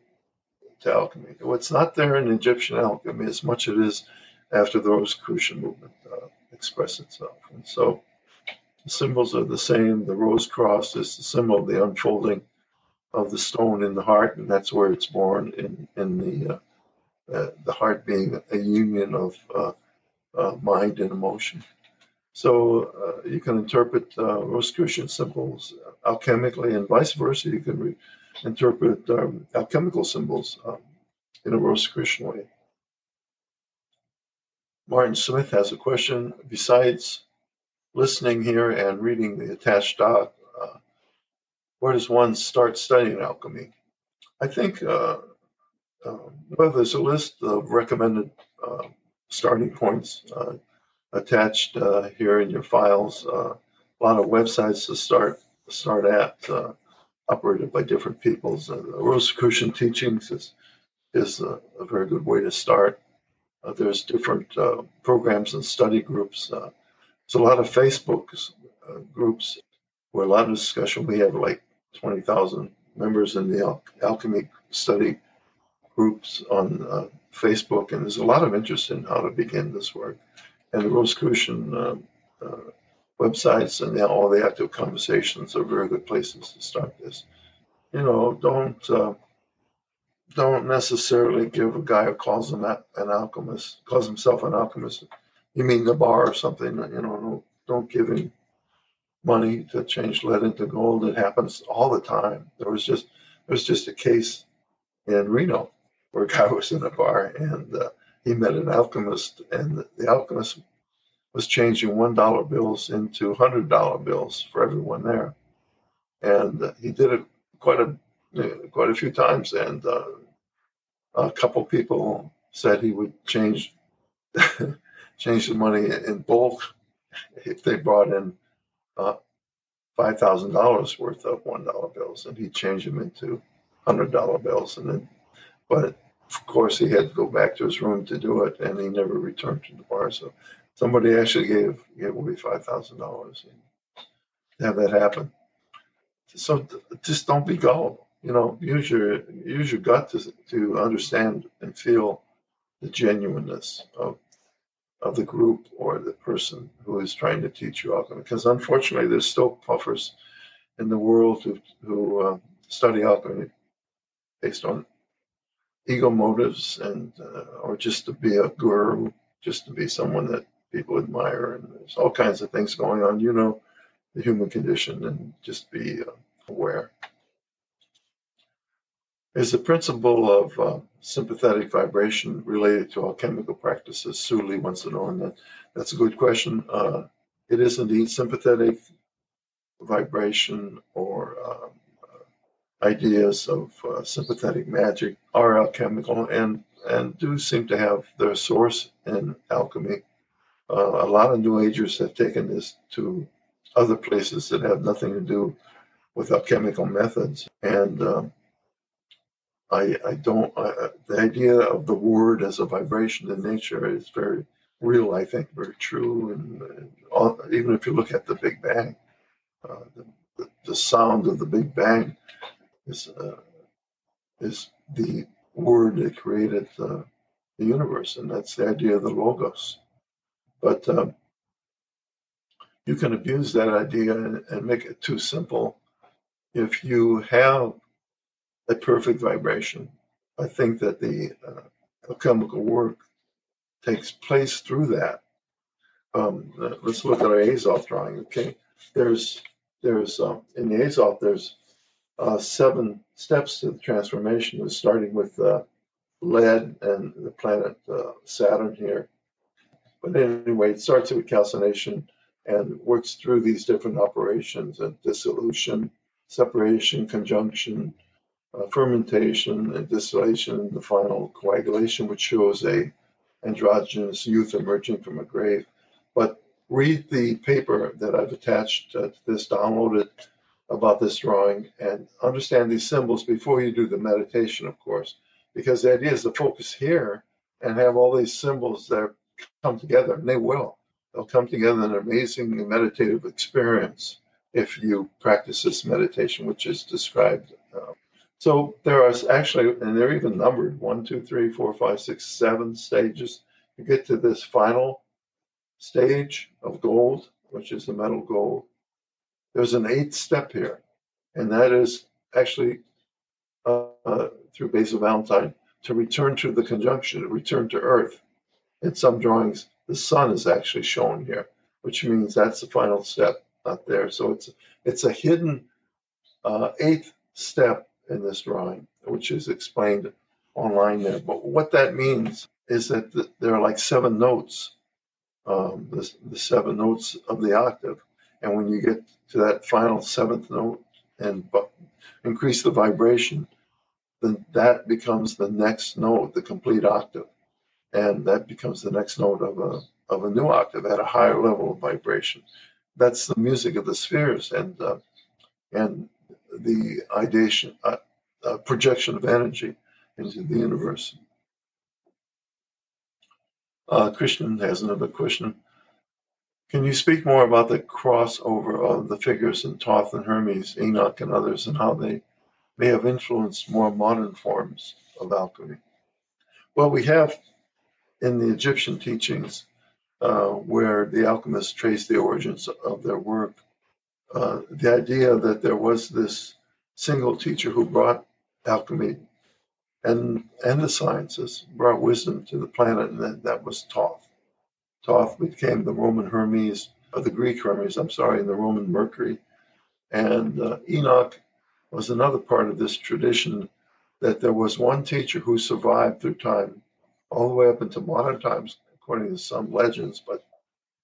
[SPEAKER 1] to alchemy. What's not there in Egyptian alchemy as much as it is after the Rosicrucian movement uh, expressed itself. And so the symbols are the same. The rose cross is the symbol of the unfolding of the stone in the heart, and that's where it's born in in the uh, uh, the heart being a union of uh, uh mind and emotion. So uh, you can interpret uh, Rosicrucian symbols alchemically, and vice versa. You can re- interpret um, alchemical symbols um, in a Rosicrucian way. Martin Smith has a question. Besides listening here and reading the attached doc, uh, where does one start studying alchemy? I think, uh, uh, well, there's a list of recommended uh, starting points uh, attached uh, here in your files. a lot of websites to start start at, operated by different peoples. the Rosicrucian teachings is is a, a, very good way to start. there's different programs and study groups there's a lot of Facebook uh, groups where a lot of discussion. We have like 20,000 members in the Al- alchemy study groups on uh, Facebook, and there's a lot of interest in how to begin this work. And the Rosicrucian uh, uh, websites and all the active conversations are very good places to start this. You know, don't uh, don't necessarily give a guy who calls him an alchemist, calls himself an alchemist, you mean the bar or something? You know, don't, don't give him money to change lead into gold. It happens all the time. There was just there was just a case in Reno where a guy was in a bar and uh, he met an alchemist, and the, alchemist was changing one dollar bills into hundred dollar bills for everyone there, and he did it quite a quite a few times, and uh, a couple people said he would change change the money in bulk if they brought in uh, five thousand dollars worth of one dollar bills, and he'd change them into hundred dollar bills, and then, but of course he had to go back to his room to do it, and he never returned to the bar. So somebody actually gave gave away five thousand dollars to have that happen. So just don't be gullible. You know, use your use your gut to to understand and feel the genuineness of of the group or the person who is trying to teach you alchemy. Because unfortunately, there's still puffers in the world who, who uh, study alchemy based on ego motives and uh, or just to be a guru, just to be someone that people admire. And there's all kinds of things going on. You know the human condition and just be uh, aware. Is the principle of uh, sympathetic vibration related to alchemical practices? Suli wants to know, and that, that's a good question. Uh, it is indeed sympathetic vibration or uh, ideas of uh, sympathetic magic are alchemical and, and do seem to have their source in alchemy. Uh, a lot of New Agers have taken this to other places that have nothing to do with alchemical methods. And um, I, I don't, the idea of the word as a vibration in nature is very real, I think, very true. And, and all, even if you look at the Big Bang, uh, the, the, sound of the Big Bang is, uh, is the word that created the universe, and that's the idea of the Logos. But um, you can abuse that idea and, and make it too simple if you have a perfect vibration. I think that the uh, chemical work takes place through that. Um, let's look at our Azoth drawing. Okay, there's there's um, in the Azoth there's uh, seven steps to the transformation, is starting with uh, lead and the planet uh, Saturn here. But anyway, it starts with calcination and works through these different operations and dissolution, separation, conjunction, uh, fermentation, and distillation, and the final coagulation, which shows a androgynous youth emerging from a grave. But read the paper that I've attached uh, to this, download it about this drawing, and understand these symbols before you do the meditation, of course, because the idea is to focus here and have all these symbols that come together, and they will. They'll come together in an amazing meditative experience if you practice this meditation, which is described. Uh, so there are actually, and they're even numbered one, two, three, four, five, six, seven stages. You get to this final stage of gold, which is the metal gold. There's an eighth step here, and that is actually uh, uh, through Basil Valentine to return to the conjunction, to return to Earth. In some drawings, the sun is actually shown here, which means that's the final step, not there. So it's it's a hidden uh, eighth step in this drawing, which is explained online there. But what that means is that the, there are like seven notes, um, the, the seven notes of the octave, and when you get to that final seventh note and increase the vibration, then that becomes the next note, the complete octave and that becomes the next note of a of a new octave at a higher level of vibration. That's the music of the spheres and uh, and the ideation, uh, uh, projection of energy into the universe. Uh, Christian has another question. Can you speak more about the crossover of the figures in Thoth and Hermes, Enoch, and others, and how they may have influenced more modern forms of alchemy? Well, we have in the Egyptian teachings, uh, where the alchemists trace the origins of their work, uh, the idea that there was this single teacher who brought alchemy and and the sciences, brought wisdom to the planet, and that, that was Thoth. Thoth became the Roman Hermes, or the Greek Hermes, I'm sorry, and the Roman Mercury. And uh, Enoch was another part of this tradition that there was one teacher who survived through time all the way up into modern times, according to some legends. But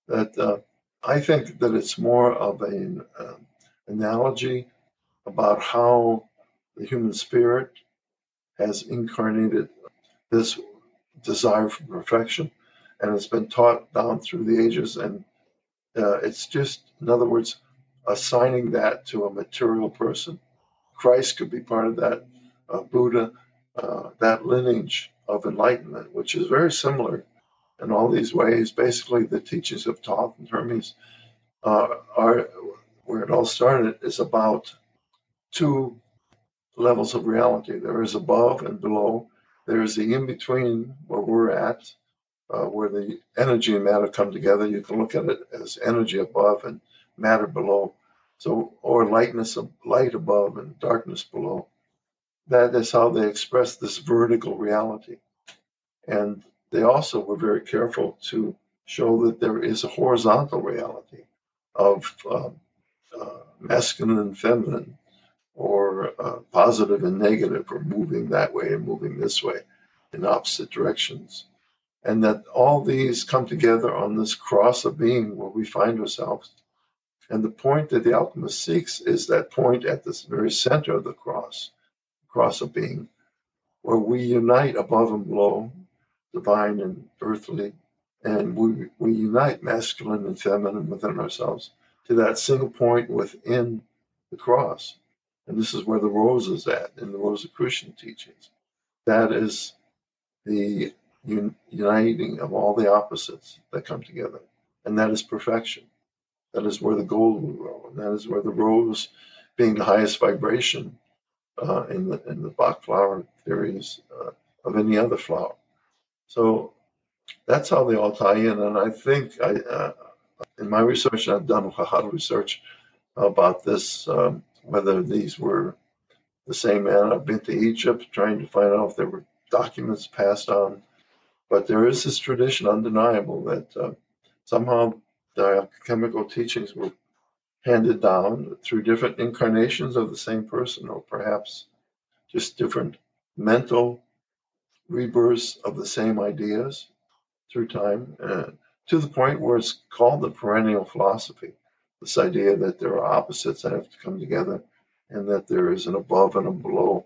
[SPEAKER 1] that uh, I think that it's more of an uh, analogy about how the human spirit has incarnated this desire for perfection, and it's been taught down through the ages. And uh, it's just, in other words, assigning that to a material person. Christ could be part of that. Uh, Buddha, uh, that lineage of enlightenment, which is very similar in all these ways. Basically, the teachings of Thoth and Hermes uh, are where it all started is about two levels of reality. There is above and below. There is the in between where we're at, uh, where the energy and matter come together. You can look at it as energy above and matter below. So, or lightness of light above and darkness below. That is how they express this vertical reality. And they also were very careful to show that there is a horizontal reality of um, uh, masculine and feminine, or uh, positive and negative, or moving that way and moving this way in opposite directions. And that all these come together on this cross of being where we find ourselves. And the point that the alchemist seeks is that point at the very center of the cross, cross of being, where we unite above and below, divine and earthly, and we, we unite masculine and feminine within ourselves to that single point within the cross. And this is where the rose is at in the Rosicrucian teachings. That is the un- uniting of all the opposites that come together. And that is perfection. That is where the gold will grow. And that is where the rose, being the highest vibration uh, in, the, in the Bach flower theories uh, of any other flower. So that's how they all tie in. And I think I, uh, in my research, I've done a lot of research about this, um, whether these were the same man. I've been to Egypt trying to find out if there were documents passed on. But there is this tradition, undeniable, that uh, somehow the chemical teachings were handed down through different incarnations of the same person, or perhaps just different mental rebirths of the same ideas through time, uh, to the point where it's called the perennial philosophy. This idea that there are opposites that have to come together, and that there is an above and a below,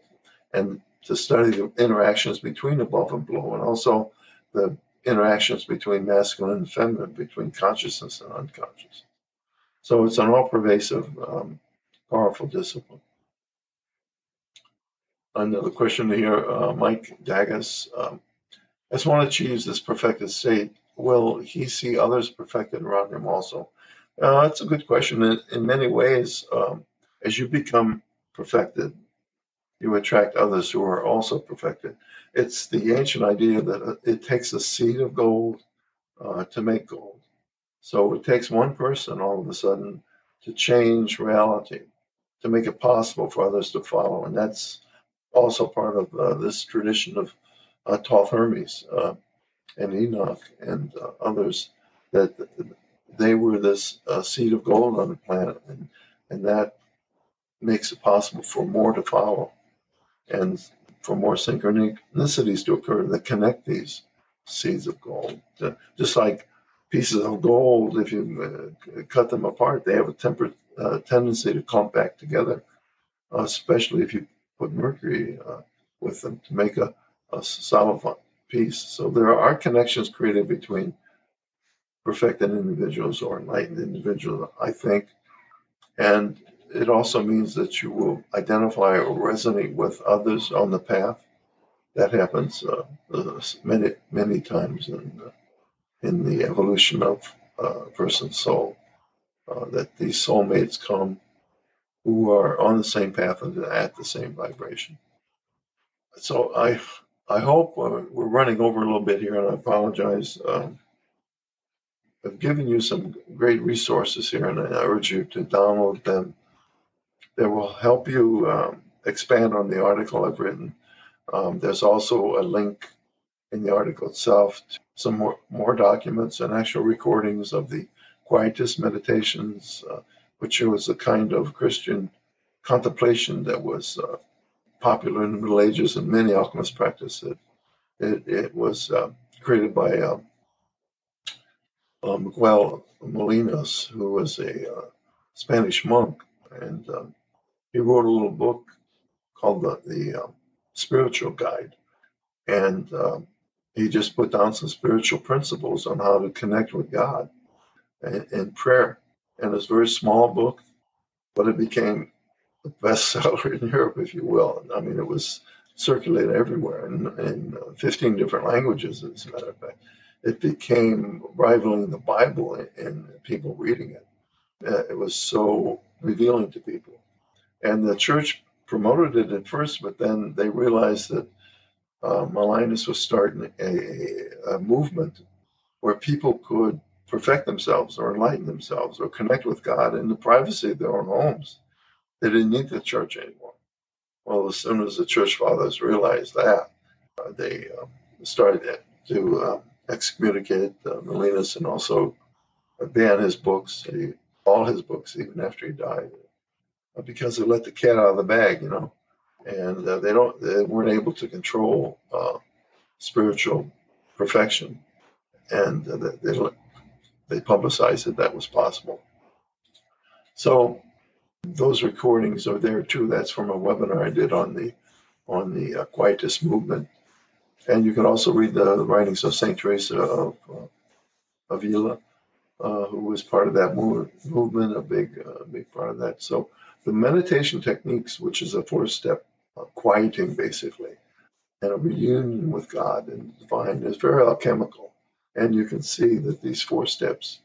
[SPEAKER 1] and to study the interactions between above and below, and also the interactions between masculine and feminine, between consciousness and unconscious. So it's an all pervasive, um, powerful discipline. Another question here, uh, Mike Dagas. Um, as one achieves this perfected state, will he see others perfected around him also? Uh, that's a good question. In, in many ways, um, as you become perfected, you attract others who are also perfected. It's the ancient idea that it takes a seed of gold uh, to make gold. So it takes one person all of a sudden to change reality, to make it possible for others to follow. And that's also part of uh, this tradition of uh, Thoth Hermes uh, and Enoch and uh, others, that they were this uh, seed of gold on the planet. And, and that makes it possible for more to follow and for more synchronicities to occur that connect these seeds of gold. Just like pieces of gold, if you uh, cut them apart, they have a temper, uh, tendency to clump back together, uh, especially if you put mercury uh, with them to make a, a solid piece. So there are connections created between perfected individuals or enlightened individuals, I think. And it also means that you will identify or resonate with others on the path. That happens uh, uh, many many times in in the evolution of uh, a person's soul. Uh, that these soulmates come who are on the same path and at the same vibration. So I I hope uh, we're running over a little bit here, and I apologize. Um, I've given you some great resources here, and I urge you to download them that will help you um, expand on the article I've written. Um, there's also a link in the article itself to some more, more documents and actual recordings of the Quietist meditations, uh, which was a kind of Christian contemplation that was uh, popular in the Middle Ages and many alchemists practiced it. It, it was uh, created by um, uh, Miguel Molinos, who was a uh, Spanish monk, and um, he wrote a little book called the, the um, Spiritual Guide. And um, he just put down some spiritual principles on how to connect with God in, prayer. And it's a very small book, but it became a bestseller in Europe, if you will. I mean, it was circulated everywhere in, in uh, 15 different languages, as a matter of fact. It became rivaling the Bible in, in people reading it. Uh, it was so revealing to people. And the church promoted it at first, but then they realized that uh, Molinos was starting a, a movement where people could perfect themselves or enlighten themselves or connect with God in the privacy of their own homes. They didn't need the church anymore. Well, as soon as the church fathers realized that, uh, they uh, started to uh, excommunicate uh, Molinos and also ban his books, he, all his books, even after he died. Because they let the cat out of the bag, you know, and uh, they don't they weren't able to control uh, spiritual perfection, and uh, they they publicized that that was possible. So those recordings are there too. That's from a webinar I did on the on the uh, Quietist movement, and you can also read the, writings of Saint Teresa of uh, Avila, uh, who was part of that move, movement, a big big part of that. So the meditation techniques, which is a four step quieting basically, and a reunion with God and the divine, is very alchemical, and you can see that these four steps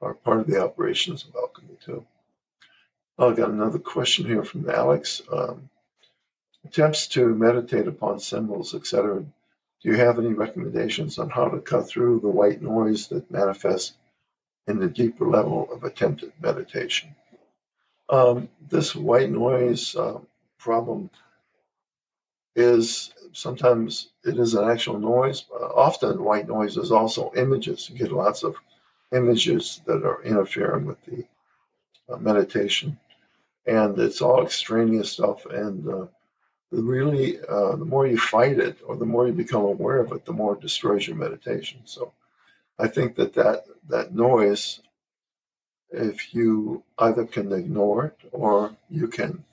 [SPEAKER 1] are part of the operations of alchemy too. I got another question here from Alex. Um, attempts to meditate upon symbols, etc. Do you have any recommendations on how to cut through the white noise that manifests in the deeper level of attempted meditation? Um, this white noise uh, problem is sometimes it is an actual noise. Uh, often, white noise is also images. You get lots of images that are interfering with the uh, meditation and it's all extraneous stuff. And uh, really, uh, the more you fight it, or the more you become aware of it, the more it destroys your meditation. So, I think that that that noise, if you either can ignore it or you can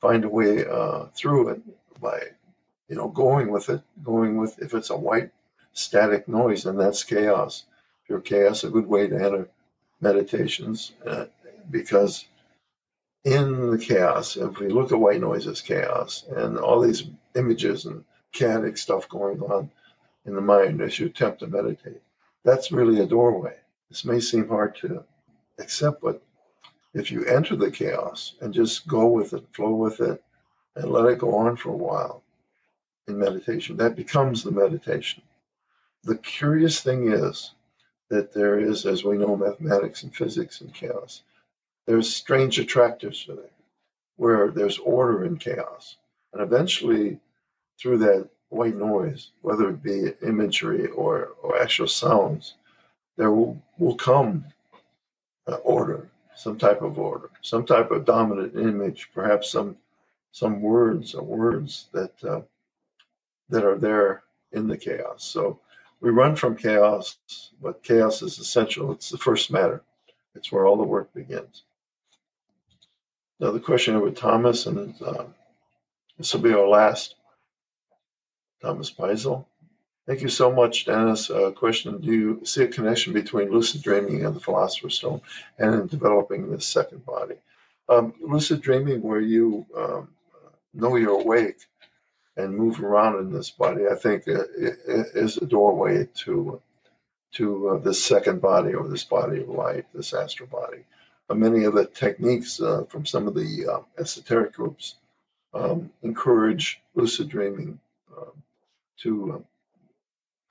[SPEAKER 1] find a way uh, through it by, you know, going with it, going with if it's a white static noise, then that's chaos. Pure chaos, a good way to enter meditations, uh, because in the chaos, if we look at white noise as chaos and all these images and chaotic stuff going on in the mind as you attempt to meditate, that's really a doorway. This may seem hard to accept, but if you enter the chaos and just go with it, flow with it, and let it go on for a while in meditation, that becomes the meditation. The curious thing is that there is, as we know, mathematics and physics and chaos there's strange attractors to where there's order in chaos. And eventually, through that white noise, whether it be imagery or, or actual sounds, there will, will come uh, order, some type of order, some type of dominant image, perhaps some some words or words that uh, that are there in the chaos. So we run from chaos, but chaos is essential. It's the first matter. It's where all the work begins. Now the question with Thomas, and uh, this will be our last. Thomas Peisel. Thank you so much, Dennis. Uh, question Do you see a connection between lucid dreaming and the Philosopher's Stone and in developing this second body? Um, lucid dreaming, where you um, know you're awake and move around in this body, I think uh, is a doorway to to uh, this second body or this body of light, this astral body many of the techniques uh, from some of the uh, esoteric groups um, encourage lucid dreaming um, to uh,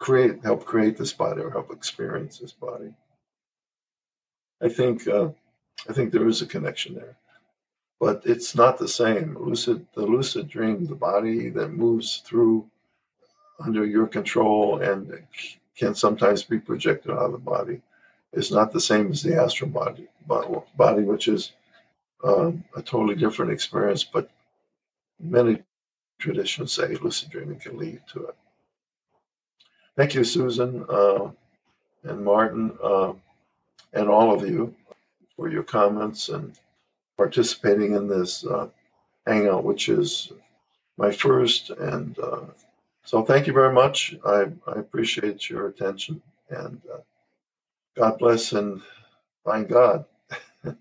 [SPEAKER 1] create, help create this body or help experience this body. I think uh, I think there is a connection there, but it's not the same. Lucid, the lucid dream, the body that moves through under your control and can sometimes be projected out of the body is not the same as the astral body, body which is um, a totally different experience, but many traditions say lucid dreaming can lead to it. Thank you, Susan uh, and Martin, uh, and all of you for your comments and participating in this uh, hangout, which is my first. And uh, so, thank you very much. I, I appreciate your attention and uh, God bless and find God.